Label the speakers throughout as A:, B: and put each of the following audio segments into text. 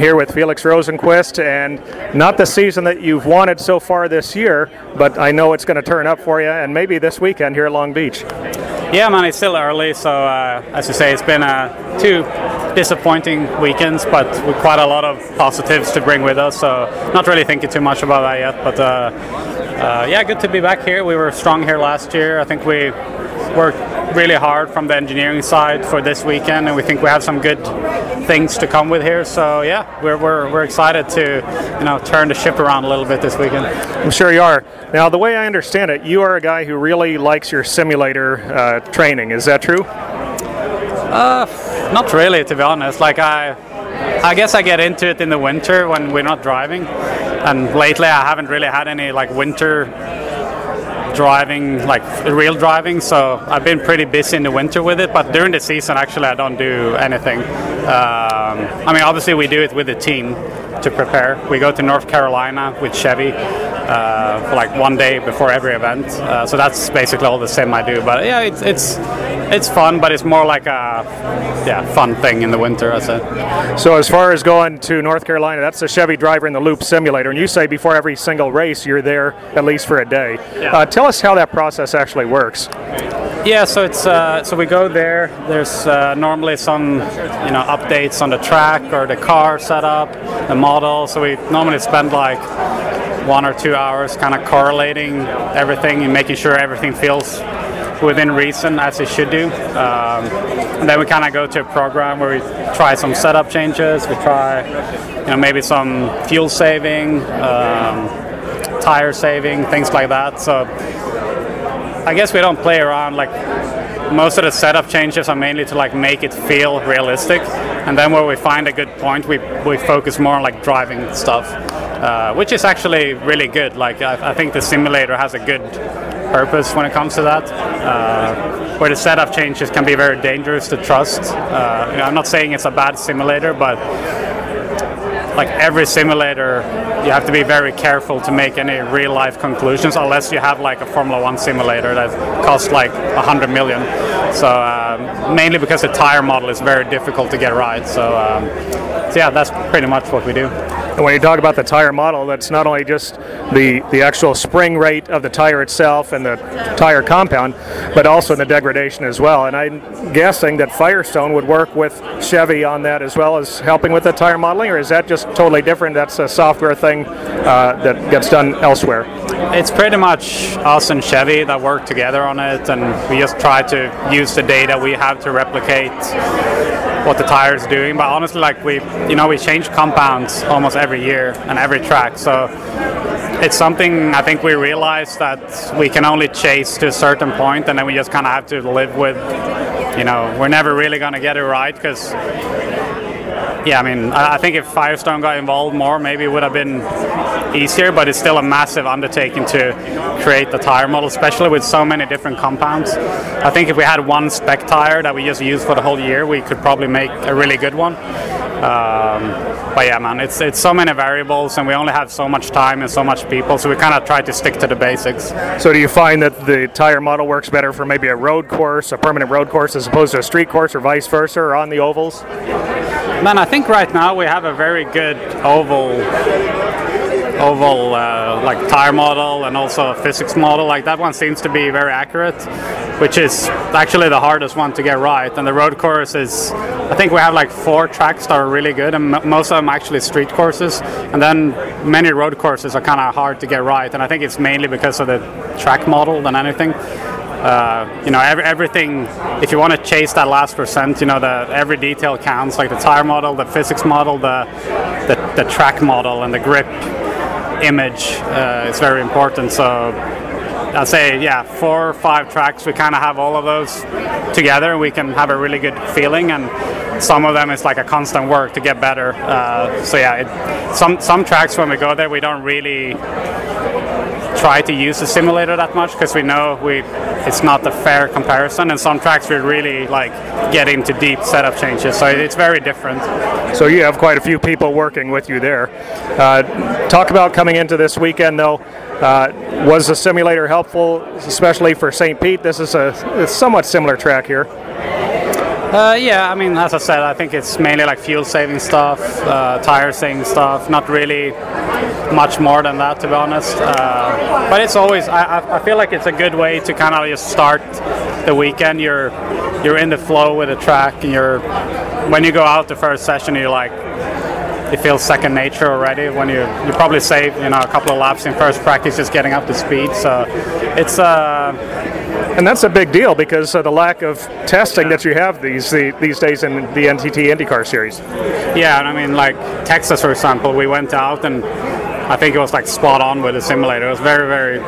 A: here with Felix Rosenqvist, and not the season that you've wanted so far this year, but I know it's going to turn up for you, and maybe this weekend here at Long Beach.
B: Yeah, man, it's still early, so uh, as you say, it's been uh, two disappointing weekends, but with quite a lot of positives to bring with us. So not really thinking too much about that yet, but uh, uh yeah, good to be back here. We were strong here last year. I think we worked really hard from the engineering side for this weekend, and we think we have some good things to come with here. So yeah, we're, we're, we're excited to you know turn the ship around a little bit this weekend.
A: I'm sure you are. Now, the way I understand it, you are a guy who really likes your simulator uh, training. Is that true?
B: Uh, not really, to be honest. Like I, I guess I get into it in the winter when we're not driving, and lately I haven't really had any like winter driving, like real driving. So I've been pretty busy in the winter with it. But during the season, actually, I don't do anything. Um, I mean, obviously, we do it with the team to prepare. We go to North Carolina with Chevy uh, for like one day before every event. Uh, so that's basically all the same I do. But yeah, it's it's it's fun, but it's more like a yeah fun thing in the winter. I say.
A: So as far as going to North Carolina, that's the Chevy Driver in the Loop simulator, and you say before every single race you're there at least for a day. Yeah. Uh, tell us how that process actually works.
B: Yeah, so it's uh, so we go there. There's uh, normally some you know updates on the track or the car setup, the model. So we normally spend like one or two hours kind of correlating everything and making sure everything feels within reason as it should do. Um, and then we kind of go to a program where we try some setup changes. We try, you know, maybe some fuel saving, um, tire saving, things like that. So I guess we don't play around like most of the setup changes are mainly to like make it feel realistic. And then where we find a good point we, we focus more on like driving stuff uh, which is actually really good. Like I, I, think the simulator has a good purpose when it comes to that uh, where the setup changes can be very dangerous to trust. Uh, i'm not saying it's a bad simulator but like every simulator, you have to be very careful to make any real life conclusions unless you have like a Formula One simulator that costs like a hundred million. So um, mainly because the tire model is very difficult to get right. So, um, so yeah, that's pretty much what we do.
A: And when you talk about the tire model, that's not only just the, the actual spring rate of the tire itself and the tire compound, but also in the degradation as well. And I'm guessing that Firestone would work with Chevy on that as well as helping with the tire modeling, or is that just totally different? That's a software thing uh, that gets done elsewhere.
B: It's pretty much us and Chevy that work together on it, and we just try to use the data we have to replicate what the tire is doing. But honestly, like we, you know, we change compounds almost every year and every track, so it's something I think we realize that we can only chase to a certain point, and then we just kind of have to live with. You know, we're never really going to get it right because yeah, I mean, I think if Firestone got involved more, maybe it would have been easier, but it's still a massive undertaking to create the tire model, especially with so many different compounds. I think if we had one spec tire that we just use for the whole year, we could probably make a really good one. Um, but yeah, man, it's it's so many variables, and we only have so much time and so much people, so we kind of try to stick to the basics.
A: So, do you find that the tire model works better for maybe a road course, a permanent road course, as opposed to a street course, or vice versa, or on the ovals?
B: Man, I think right now we have a very good oval oval uh, like tire model and also a physics model. Like that one seems to be very accurate, which is actually the hardest one to get right. And the road course is, I think we have like four tracks that are really good, and m- most of them actually street courses. And then many road courses are kind of hard to get right. And I think it's mainly because of the track model than anything. Uh, you know, every, everything. If you want to chase that last percent, you know, the every detail counts. Like the tire model, the physics model, the the, the track model, and the grip image uh, is very important. So I'd say, yeah, four or five tracks, we kind of have all of those together. We can have a really good feeling, and some of them is like a constant work to get better. Uh, so yeah, it, some some tracks when we go there, we don't really try to use the simulator that much because we know we it's not a fair comparison. And some tracks we really like get into deep setup changes, so it's very different.
A: So you have quite a few people working with you there. Uh, talk about coming into this weekend though. Uh, was the simulator helpful, especially for St. Pete? This is a, somewhat similar track here.
B: Uh, yeah, I mean, as I said, I think it's mainly like fuel saving stuff, uh, tire saving stuff, not really much more than that, to be honest. Uh, but it's always, I, I feel like it's a good way to kind of just start the weekend. You're you're in the flow with the track, and you're when you go out the first session, you're like it feels second nature already when you you probably save you know a couple of laps in first practice just getting up to speed so it's uh
A: and that's a big deal because of the lack of testing that you have these the, these days in the NTT IndyCar series.
B: Yeah, and I mean like Texas for example, we went out and I think it was like spot on with the simulator. It was very, very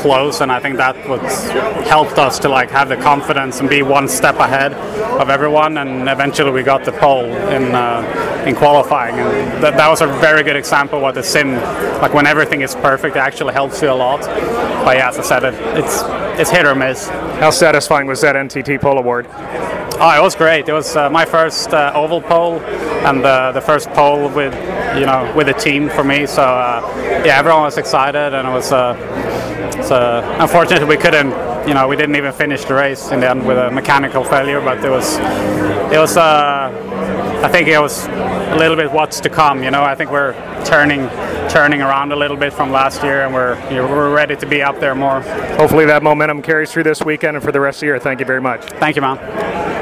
B: close, and I think that helped us to like have the confidence and be one step ahead of everyone. And eventually, we got the pole in uh, in qualifying, and that, that was a very good example what the sim, like when everything is perfect, it actually helps you a lot. But yeah, as I said, it, it's it's hit or miss.
A: How satisfying was that NTT pole award?
B: Oh, it was great. It was uh, my first uh, oval pole and uh, the first pole with you know with a team for me. So uh, yeah, everyone was excited, and it was. Uh, so unfortunately, we couldn't. You know, we didn't even finish the race in the end with a mechanical failure. But it was. It was. Uh, I think it was a little bit what's to come. You know, I think we're turning turning around a little bit from last year, and we're you know, we're ready to be up there more.
A: Hopefully, that momentum carries through this weekend and for the rest of the year. Thank you very much.
B: Thank you, man.